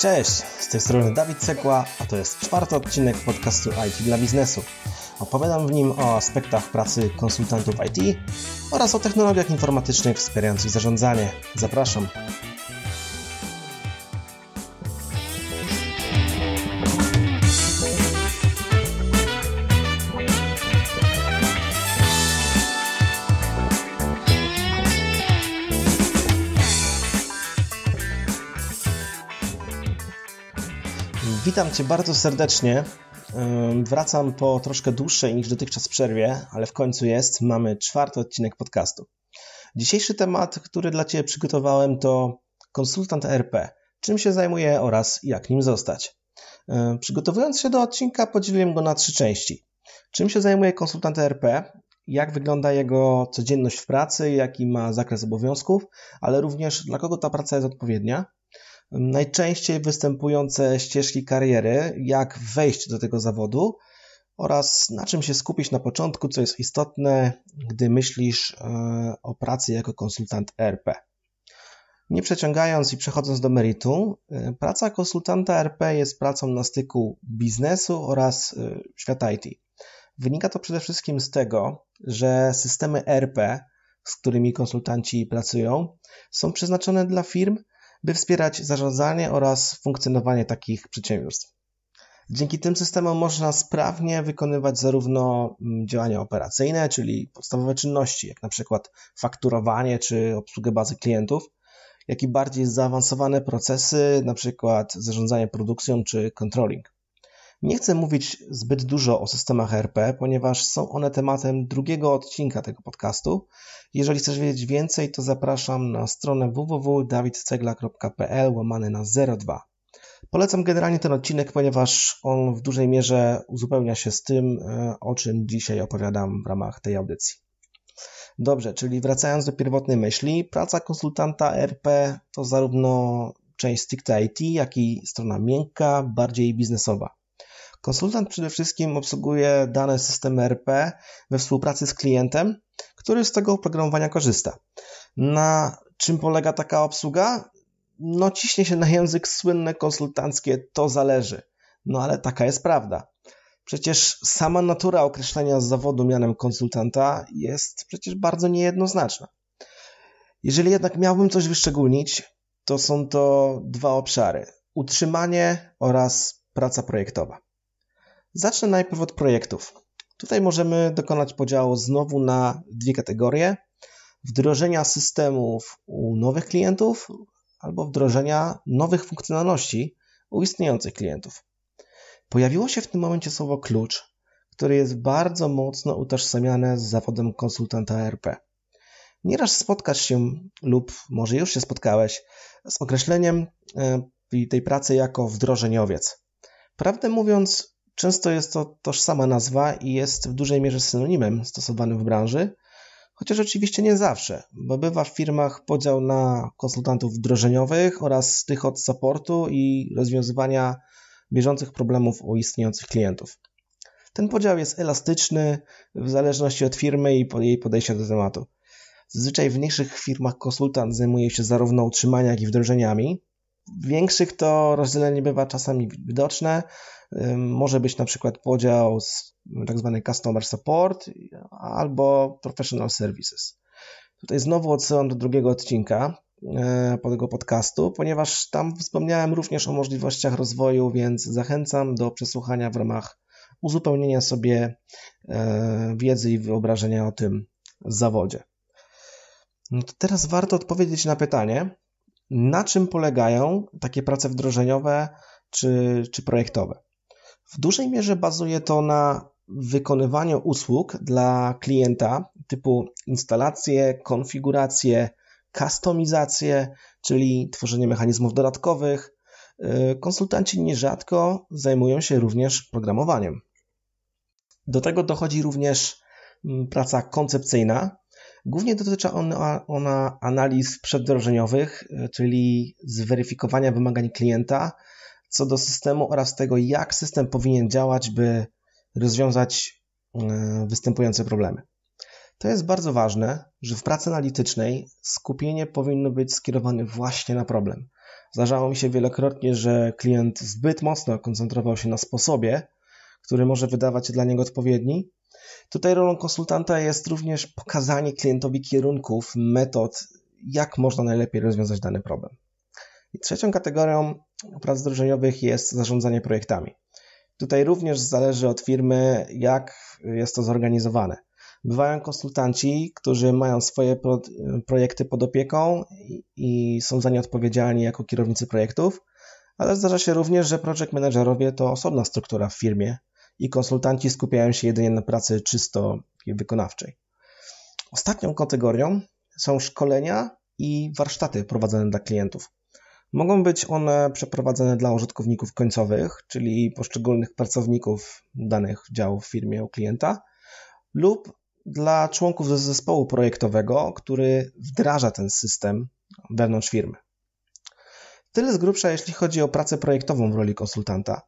Cześć, z tej strony Dawid Cekła, a to jest czwarty odcinek podcastu IT dla biznesu. Opowiadam w nim o aspektach pracy konsultantów IT oraz o technologiach informatycznych wspierających zarządzanie. Zapraszam. Witam Cię bardzo serdecznie. Wracam po troszkę dłuższej niż dotychczas przerwie, ale w końcu jest. Mamy czwarty odcinek podcastu. Dzisiejszy temat, który dla Ciebie przygotowałem, to konsultant RP. Czym się zajmuje oraz jak nim zostać. Przygotowując się do odcinka, podzieliłem go na trzy części. Czym się zajmuje konsultant RP? Jak wygląda jego codzienność w pracy, jaki ma zakres obowiązków, ale również dla kogo ta praca jest odpowiednia najczęściej występujące ścieżki kariery, jak wejść do tego zawodu oraz na czym się skupić na początku, co jest istotne, gdy myślisz e, o pracy jako konsultant RP. Nie przeciągając i przechodząc do meritum, e, praca konsultanta RP jest pracą na styku biznesu oraz e, świata IT. Wynika to przede wszystkim z tego, że systemy RP, z którymi konsultanci pracują, są przeznaczone dla firm, by wspierać zarządzanie oraz funkcjonowanie takich przedsiębiorstw. Dzięki tym systemom można sprawnie wykonywać zarówno mm, działania operacyjne, czyli podstawowe czynności, jak na przykład fakturowanie czy obsługę bazy klientów, jak i bardziej zaawansowane procesy, na przykład zarządzanie produkcją czy controlling. Nie chcę mówić zbyt dużo o systemach ERP, ponieważ są one tematem drugiego odcinka tego podcastu. Jeżeli chcesz wiedzieć więcej, to zapraszam na stronę www.dawidcegla.pl łamane na 02. Polecam generalnie ten odcinek, ponieważ on w dużej mierze uzupełnia się z tym, e, o czym dzisiaj opowiadam w ramach tej audycji. Dobrze, czyli wracając do pierwotnej myśli, praca konsultanta RP to zarówno część stricte IT, jak i strona miękka, bardziej biznesowa. Konsultant przede wszystkim obsługuje dane systemy RP we współpracy z klientem, który z tego oprogramowania korzysta. Na czym polega taka obsługa? No ciśnie się na język słynne konsultanckie, to zależy. No ale taka jest prawda. Przecież sama natura określenia zawodu mianem konsultanta jest przecież bardzo niejednoznaczna. Jeżeli jednak miałbym coś wyszczególnić, to są to dwa obszary: utrzymanie oraz praca projektowa. Zacznę najpierw od projektów. Tutaj możemy dokonać podziału znowu na dwie kategorie: wdrożenia systemów u nowych klientów albo wdrożenia nowych funkcjonalności u istniejących klientów. Pojawiło się w tym momencie słowo klucz, które jest bardzo mocno utożsamiane z zawodem konsultanta ERP. Nieraz spotkasz się, lub może już się spotkałeś, z określeniem e, tej pracy jako wdrożeniowiec. Prawdę mówiąc, Często jest to tożsama nazwa i jest w dużej mierze synonimem stosowanym w branży, chociaż oczywiście nie zawsze, bo bywa w firmach podział na konsultantów wdrożeniowych oraz tych od supportu i rozwiązywania bieżących problemów u istniejących klientów. Ten podział jest elastyczny w zależności od firmy i jej podejścia do tematu. Zazwyczaj w mniejszych firmach konsultant zajmuje się zarówno utrzymaniem, jak i wdrożeniami. Większych to rozdzielenie bywa czasami widoczne, może być na przykład podział z tak zwany customer support albo professional services. Tutaj znowu odsyłam do drugiego odcinka e, tego podcastu, ponieważ tam wspomniałem również o możliwościach rozwoju, więc zachęcam do przesłuchania w ramach uzupełnienia sobie e, wiedzy i wyobrażenia o tym zawodzie. No teraz warto odpowiedzieć na pytanie, na czym polegają takie prace wdrożeniowe czy, czy projektowe. W dużej mierze bazuje to na wykonywaniu usług dla klienta typu instalacje, konfiguracje, kustomizacje, czyli tworzenie mechanizmów dodatkowych. Y, konsultanci nierzadko zajmują się również programowaniem. Do tego dochodzi również mm, praca koncepcyjna. Głównie dotyczy ona, ona analiz przedwdrożeniowych, y, czyli zweryfikowania wymagań klienta co do systemu oraz tego, jak system powinien działać, by rozwiązać e, występujące problemy. To jest bardzo ważne, że w pracy analitycznej skupienie powinno być skierowane właśnie na problem, Zdarzało mi się wielokrotnie, że klient zbyt mocno koncentrował się na sposobie, który może wydawać się dla niego odpowiedni. Tutaj rolą konsultanta jest również pokazanie klientowi kierunków, metod, jak można najlepiej rozwiązać dany problem. I trzecią kategorią prac wdrożeniowych jest zarządzanie projektami. Tutaj również zależy od firmy, jak jest to zorganizowane. Bywają konsultanci, którzy mają swoje pro, projekty pod opieką i, są za nie odpowiedzialni jako kierownicy projektów, ale zdarza się również, że project managerowie to osobna struktura w firmie i konsultanci skupiają się jedynie na pracy czysto wykonawczej. Ostatnią kategorią są szkolenia i warsztaty prowadzone dla klientów. Mogą być one przeprowadzane dla użytkowników końcowych, czyli poszczególnych pracowników danych działów w firmie u klienta, lub dla członków zespołu projektowego, który wdraża ten system wewnątrz firmy. Tyle z grubsza, jeśli chodzi o pracę projektową w roli konsultanta.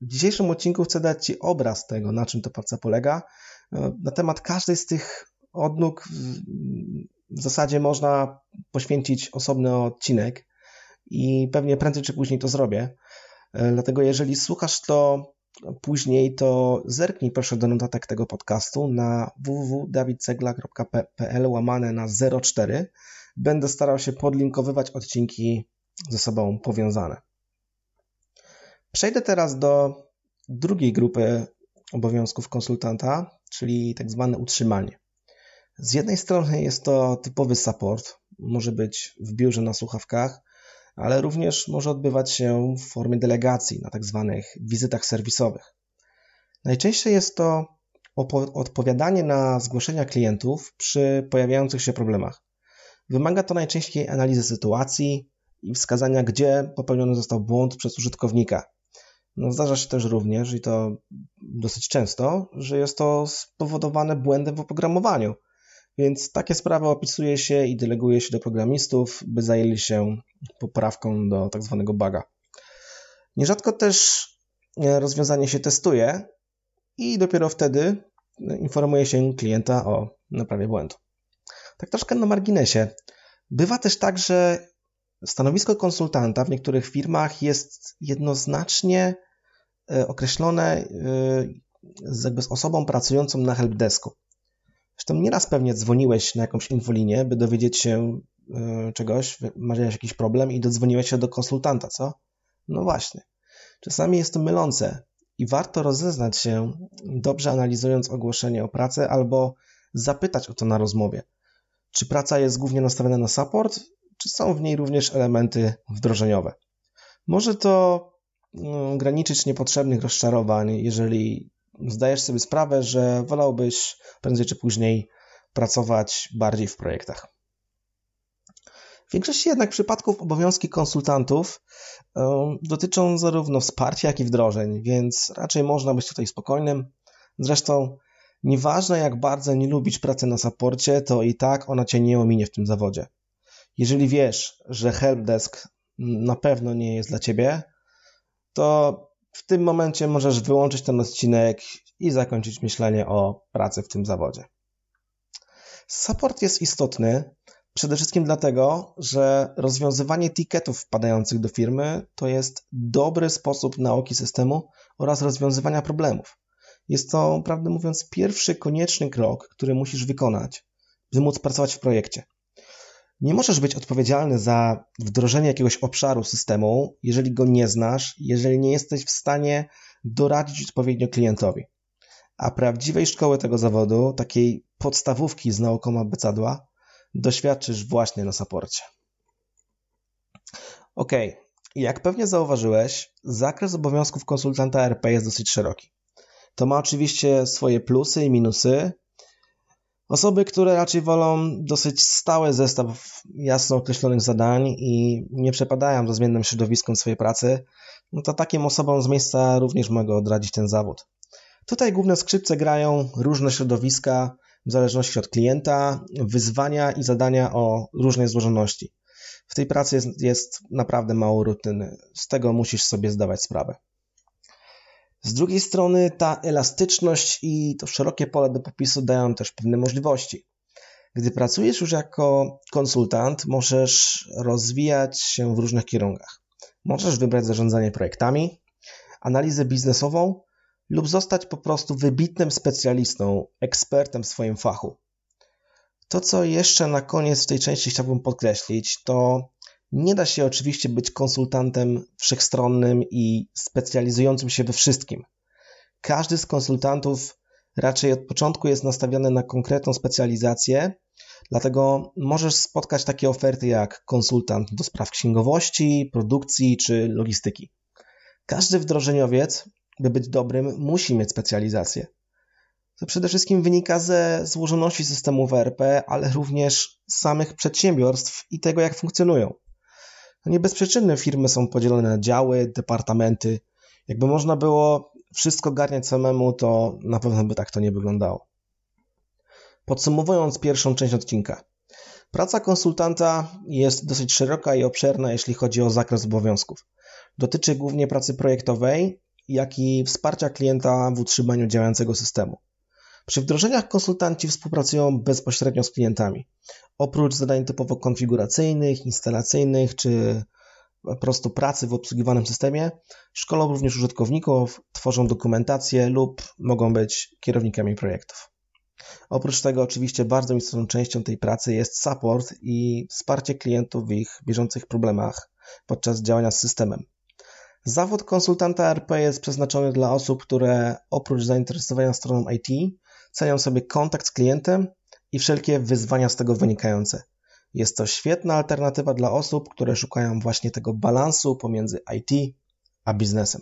W dzisiejszym odcinku chcę dać Ci obraz tego, na czym ta praca polega. Na temat każdej z tych odnóg w zasadzie można poświęcić osobny odcinek i pewnie prędzej czy później to zrobię. Dlatego jeżeli słuchasz to później, to zerknij proszę do notatek tego podcastu na www.davidcegla.pl łamane na 04. Będę starał się podlinkowywać odcinki ze sobą powiązane. Przejdę teraz do drugiej grupy obowiązków konsultanta, czyli tak zwane utrzymanie. Z jednej strony jest to typowy support, może być w biurze na słuchawkach, ale również może odbywać się w formie delegacji na tak zwanych wizytach serwisowych. Najczęściej jest to odpowiadanie na zgłoszenia klientów przy pojawiających się problemach. Wymaga to najczęściej analizy sytuacji i wskazania, gdzie popełniony został błąd przez użytkownika. No, zdarza się też również, i to dosyć często, że jest to spowodowane błędem w oprogramowaniu. Więc takie sprawy opisuje się i deleguje się do programistów, by zajęli się poprawką do tak zwanego buga. Nierzadko też e, rozwiązanie się testuje i dopiero wtedy informuje się klienta o naprawie błędu. Tak troszkę na marginesie. Bywa też tak, że stanowisko konsultanta w niektórych firmach jest jednoznacznie e, określone e, jakby z osobą pracującą na helpdesku. Zresztą nieraz pewnie dzwoniłeś na jakąś infolinię, by dowiedzieć się yy, czegoś, masz jakiś problem i dodzwoniłeś się do konsultanta, co? No właśnie. Czasami jest to mylące i warto rozeznać się, dobrze analizując ogłoszenie o pracę albo zapytać o to na rozmowie. Czy praca jest głównie nastawiona na support, czy są w niej również elementy wdrożeniowe? Może to no, graniczyć niepotrzebnych rozczarowań, jeżeli zdajesz sobie sprawę, że wolałbyś prędzej czy później pracować bardziej w projektach. W większości jednak przypadków obowiązki konsultantów dotyczą zarówno wsparcia, jak i wdrożeń, więc raczej można być tutaj spokojnym. Zresztą, nieważne jak bardzo nie lubisz pracy na saporcie, to i tak ona cię nie ominie w tym zawodzie. Jeżeli wiesz, że helpdesk na pewno nie jest dla ciebie, to w tym momencie możesz wyłączyć ten odcinek i zakończyć myślenie o pracy w tym zawodzie. Support jest istotny przede wszystkim dlatego, że rozwiązywanie ticketów wpadających do firmy to jest dobry sposób nauki systemu oraz rozwiązywania problemów. Jest to, prawdę mówiąc, pierwszy konieczny krok, który musisz wykonać, by móc pracować w projekcie. Nie możesz być odpowiedzialny za wdrożenie jakiegoś obszaru systemu, jeżeli go nie znasz, jeżeli nie jesteś w stanie doradzić odpowiednio klientowi. A prawdziwej szkoły tego zawodu, takiej podstawówki z nauką abecadła, doświadczysz właśnie na saporcie. Ok, jak pewnie zauważyłeś, zakres obowiązków konsultanta RP jest dosyć szeroki. To ma oczywiście swoje plusy i minusy, Osoby, które raczej wolą dosyć stały zestaw jasno określonych zadań i nie przepadają za zmiennym środowiskom swojej pracy, no to takim osobom z miejsca również mogę odradzić ten zawód. Tutaj główne skrzypce grają różne środowiska w zależności od klienta, wyzwania i zadania o różnej złożoności. W tej pracy jest, jest naprawdę mało rutyny, z tego musisz sobie zdawać sprawę. Z drugiej strony ta elastyczność i to szerokie pole do popisu dają też pewne możliwości. Gdy pracujesz już jako konsultant, możesz rozwijać się w różnych kierunkach. Możesz wybrać zarządzanie projektami, analizę biznesową lub zostać po prostu wybitnym specjalistą, ekspertem w swoim fachu. To, co jeszcze na koniec tej części chciałbym podkreślić, to nie da się oczywiście być konsultantem wszechstronnym i specjalizującym się we wszystkim. Każdy z konsultantów raczej od początku jest nastawiony na konkretną specjalizację, dlatego możesz spotkać takie oferty jak konsultant do spraw księgowości, produkcji czy logistyki. Każdy wdrożeniowiec, by być dobrym, musi mieć specjalizację. To przede wszystkim wynika ze złożoności systemu ERP, ale również samych przedsiębiorstw i tego, jak funkcjonują. No nie bez przyczyny firmy są podzielone na działy, departamenty. Jakby można było wszystko garniać samemu, to na pewno by tak to nie wyglądało. Podsumowując pierwszą część odcinka. Praca konsultanta jest dosyć szeroka i obszerna, jeśli chodzi o zakres obowiązków. Dotyczy głównie pracy projektowej, jak i wsparcia klienta w utrzymaniu działającego systemu. Przy wdrożeniach konsultanci współpracują bezpośrednio z klientami. Oprócz zadań typowo konfiguracyjnych, instalacyjnych czy po prostu pracy w obsługiwanym systemie, szkolą również użytkowników, tworzą dokumentację lub mogą być kierownikami projektów. Oprócz tego, oczywiście, bardzo istotną częścią tej pracy jest support i wsparcie klientów w ich bieżących problemach podczas działania z systemem. Zawód konsultanta RP jest przeznaczony dla osób, które oprócz zainteresowania stroną IT cenią sobie kontakt z klientem i wszelkie wyzwania z tego wynikające. Jest to świetna alternatywa dla osób, które szukają właśnie tego balansu pomiędzy IT a biznesem.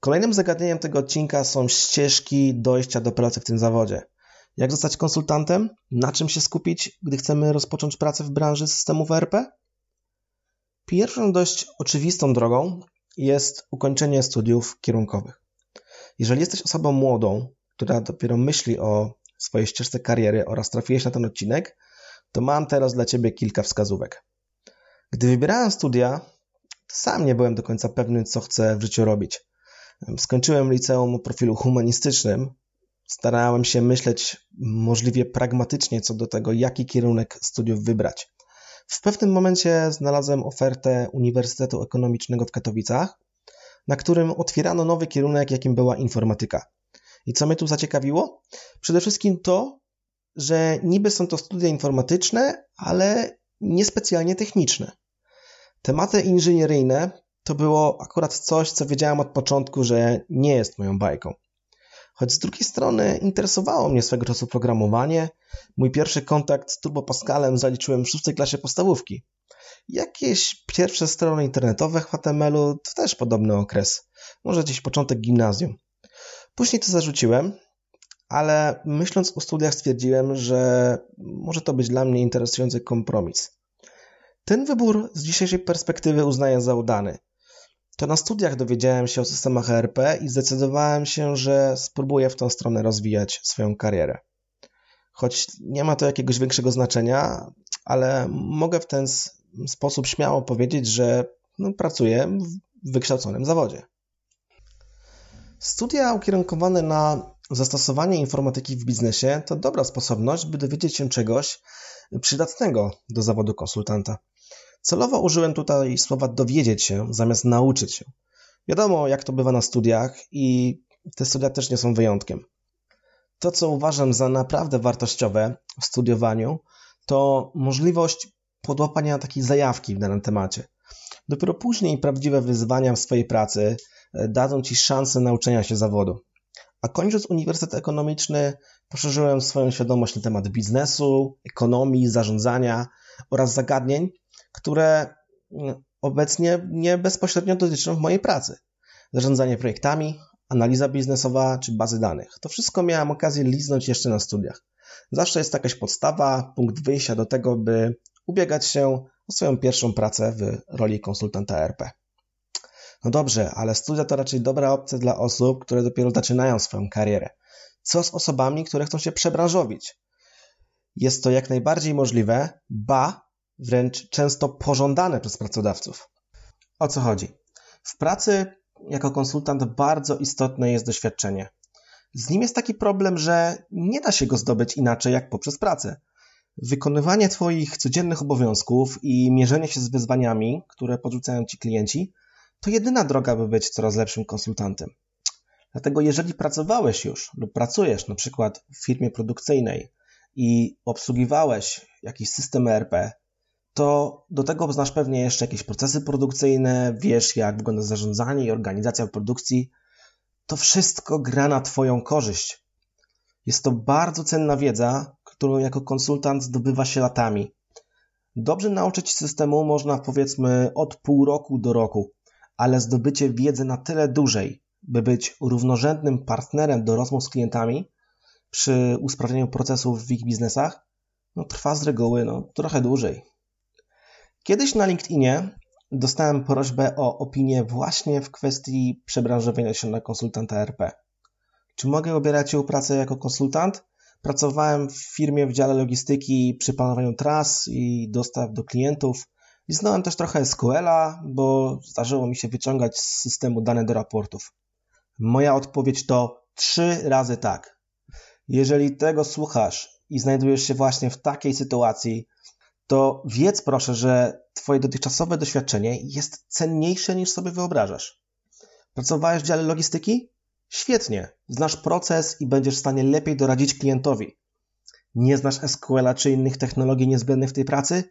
Kolejnym zagadnieniem tego odcinka są ścieżki dojścia do pracy w tym zawodzie. Jak zostać konsultantem? Na czym się skupić, gdy chcemy rozpocząć pracę w branży systemów ERP? Pierwszą dość oczywistą drogą jest ukończenie studiów kierunkowych. Jeżeli jesteś osobą młodą, która dopiero myśli o swojej ścieżce kariery oraz trafiłeś na ten odcinek, to mam teraz dla Ciebie kilka wskazówek. Gdy wybierałem studia, sam nie byłem do końca pewny, co chcę w życiu robić. Skończyłem liceum o profilu humanistycznym. Starałem się myśleć możliwie pragmatycznie co do tego, jaki kierunek studiów wybrać. W pewnym momencie znalazłem ofertę Uniwersytetu Ekonomicznego w Katowicach, na którym otwierano nowy kierunek, jakim była informatyka. I co mnie tu zaciekawiło? Przede wszystkim to, że niby są to studia informatyczne, ale niespecjalnie techniczne. Tematy inżynieryjne to było akurat coś, co wiedziałem od początku, że nie jest moją bajką. Choć z drugiej strony interesowało mnie swego czasu programowanie, mój pierwszy kontakt z Turbo Pascalem zaliczyłem w szóstej klasie podstawówki. Jakieś pierwsze strony internetowe w HTML-u to też podobny okres, może gdzieś początek gimnazjum. Później to zarzuciłem, ale myśląc o studiach stwierdziłem, że może to być dla mnie interesujący kompromis. Ten wybór z dzisiejszej perspektywy uznaję za udany. To na studiach dowiedziałem się o systemach ERP i zdecydowałem się, że spróbuję w tą stronę rozwijać swoją karierę. Choć nie ma to jakiegoś większego znaczenia, ale mogę w ten sposób śmiało powiedzieć, że no, pracuję w wykształconym zawodzie. Studia ukierunkowane na zastosowanie informatyki w biznesie to dobra sposobność, by dowiedzieć się czegoś przydatnego do zawodu konsultanta. Celowo użyłem tutaj słowa dowiedzieć się zamiast nauczyć się. Wiadomo, jak to bywa na studiach i te studia też nie są wyjątkiem. To, co uważam za naprawdę wartościowe w studiowaniu, to możliwość podłapania takiej zajawki w danym temacie. Dopiero później prawdziwe wyzwania w swojej pracy dadzą Ci szansę nauczenia się zawodu. A kończąc Uniwersytet Ekonomiczny, poszerzyłem swoją świadomość na temat biznesu, ekonomii, zarządzania oraz zagadnień, które mm, obecnie nie bezpośrednio dotyczą mojej pracy. Zarządzanie projektami, analiza biznesowa czy bazy danych. To wszystko miałem okazję liznąć jeszcze na studiach. Zawsze jest jakaś podstawa, punkt wyjścia do tego, by ubiegać się o swoją pierwszą pracę w roli konsultanta RP. No dobrze, ale studia to raczej dobra opcja dla osób, które dopiero zaczynają swoją karierę. Co z osobami, które chcą się przebranżowić? Jest to jak najbardziej możliwe, ba, wręcz często pożądane przez pracodawców. O co chodzi? W pracy jako konsultant bardzo istotne jest doświadczenie. Z nim jest taki problem, że nie da się go zdobyć inaczej jak poprzez pracę. Wykonywanie Twoich codziennych obowiązków i mierzenie się z wyzwaniami, które podrzucają Ci klienci, to jedyna droga, by być coraz lepszym konsultantem. Dlatego jeżeli pracowałeś już lub pracujesz na przykład w firmie produkcyjnej i obsługiwałeś jakiś system ERP, to do tego znasz pewnie jeszcze jakieś procesy produkcyjne, wiesz jak wygląda zarządzanie i organizacja produkcji. To wszystko gra na Twoją korzyść. Jest to bardzo cenna wiedza, którą jako konsultant zdobywa się latami. Dobrze nauczyć systemu można powiedzmy od pół roku do roku, ale zdobycie wiedzy na tyle dużej, by być równorzędnym partnerem do rozmów z klientami przy usprawnieniu procesów w ich biznesach, no, trwa z reguły no, trochę dłużej. Kiedyś na LinkedInie dostałem prośbę o opinię właśnie w kwestii przebranżowienia się na konsultanta RP. Czy mogę obierać się pracę jako konsultant? Pracowałem w firmie w dziale logistyki przy planowaniu tras i dostaw do klientów. I znałem też trochę SQL-a, bo zdarzyło mi się wyciągać z systemu dane do raportów. Moja odpowiedź to trzy razy tak. Jeżeli tego słuchasz i znajdujesz się właśnie w takiej sytuacji, to wiedz proszę, że Twoje dotychczasowe doświadczenie jest cenniejsze niż sobie wyobrażasz. Pracowałeś w dziale logistyki? Świetnie. Znasz proces i będziesz w stanie lepiej doradzić klientowi. Nie znasz SQL-a czy innych technologii niezbędnych w tej pracy?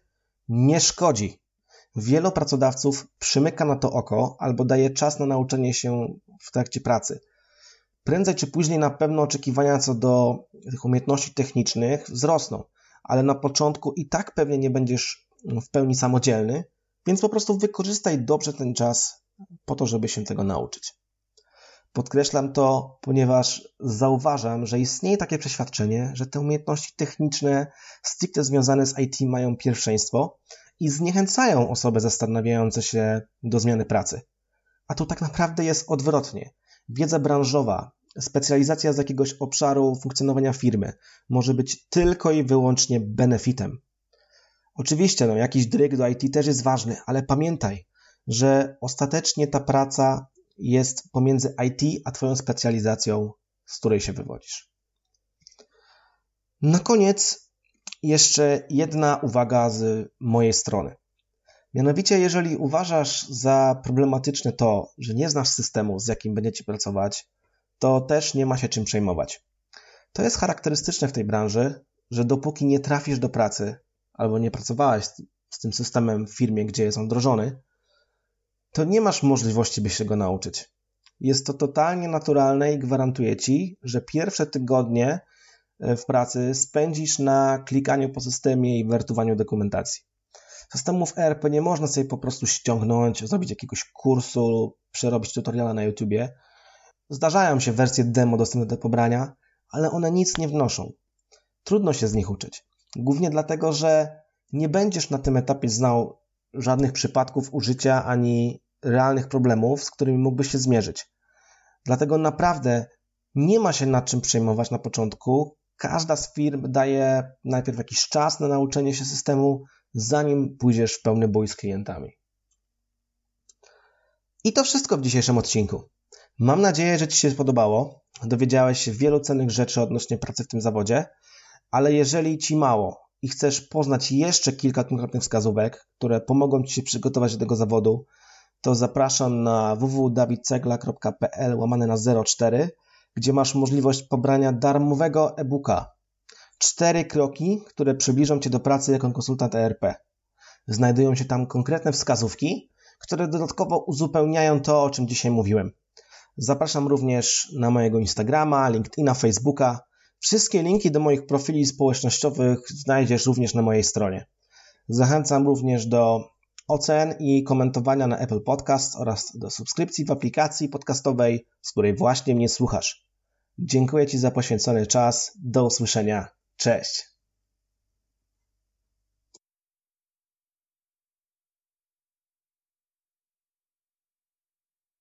Nie szkodzi. Wielu pracodawców przymyka na to oko albo daje czas na nauczenie się w trakcie pracy. Prędzej czy później na pewno oczekiwania co do tych umiejętności technicznych wzrosną, ale na początku i tak pewnie nie będziesz w pełni samodzielny, więc po prostu wykorzystaj dobrze ten czas po to, żeby się tego nauczyć. Podkreślam to, ponieważ zauważam, że istnieje takie przeświadczenie, że te umiejętności techniczne stricte związane z IT mają pierwszeństwo i zniechęcają osoby zastanawiające się do zmiany pracy. A tu tak naprawdę jest odwrotnie. Wiedza branżowa, specjalizacja z jakiegoś obszaru funkcjonowania firmy może być tylko i wyłącznie benefitem. Oczywiście, no, jakiś dryg do IT też jest ważny, ale pamiętaj, że ostatecznie ta praca jest pomiędzy IT a Twoją specjalizacją, z której się wywodzisz. Na koniec jeszcze jedna uwaga z mojej strony. Mianowicie, jeżeli uważasz za problematyczne to, że nie znasz systemu, z jakim będziecie pracować, to też nie ma się czym przejmować. To jest charakterystyczne w tej branży, że dopóki nie trafisz do pracy albo nie pracowałeś z tym systemem w firmie, gdzie jest on wdrożony, to nie masz możliwości, by się go nauczyć. Jest to totalnie naturalne i gwarantuję ci, że pierwsze tygodnie w pracy spędzisz na klikaniu po systemie i wertowaniu dokumentacji. Systemów ERP nie można sobie po prostu ściągnąć, zrobić jakiegoś kursu, przerobić tutoriala na YouTubie. Zdarzają się wersje demo dostępne do pobrania, ale one nic nie wnoszą. Trudno się z nich uczyć. Głównie dlatego, że nie będziesz na tym etapie znał żadnych przypadków użycia ani realnych problemów, z którymi mógłbyś się zmierzyć. Dlatego naprawdę nie ma się nad czym przejmować na początku. Każda z firm daje najpierw jakiś czas na nauczenie się systemu, zanim pójdziesz w pełny bój z klientami. I to wszystko w dzisiejszym odcinku. Mam nadzieję, że Ci się podobało. Dowiedziałeś się wielu cennych rzeczy odnośnie pracy w tym zawodzie, ale jeżeli Ci mało i chcesz poznać jeszcze kilka konkretnych wskazówek, które pomogą Ci się przygotować do tego zawodu, to zapraszam na www.dawidcegla.pl łamane na 04, gdzie masz możliwość pobrania darmowego e-booka. Cztery kroki, które przybliżą Cię do pracy jako konsultant ERP. Znajdują się tam konkretne wskazówki, które dodatkowo uzupełniają to, o czym dzisiaj mówiłem. Zapraszam również na mojego Instagrama, LinkedIna, Facebooka. Wszystkie linki do moich profili społecznościowych znajdziesz również na mojej stronie. Zachęcam również do ocen i komentowania na Apple Podcast oraz do subskrypcji w aplikacji podcastowej, z której właśnie mnie słuchasz. Dziękuję Ci za poświęcony czas. Do usłyszenia. Cześć.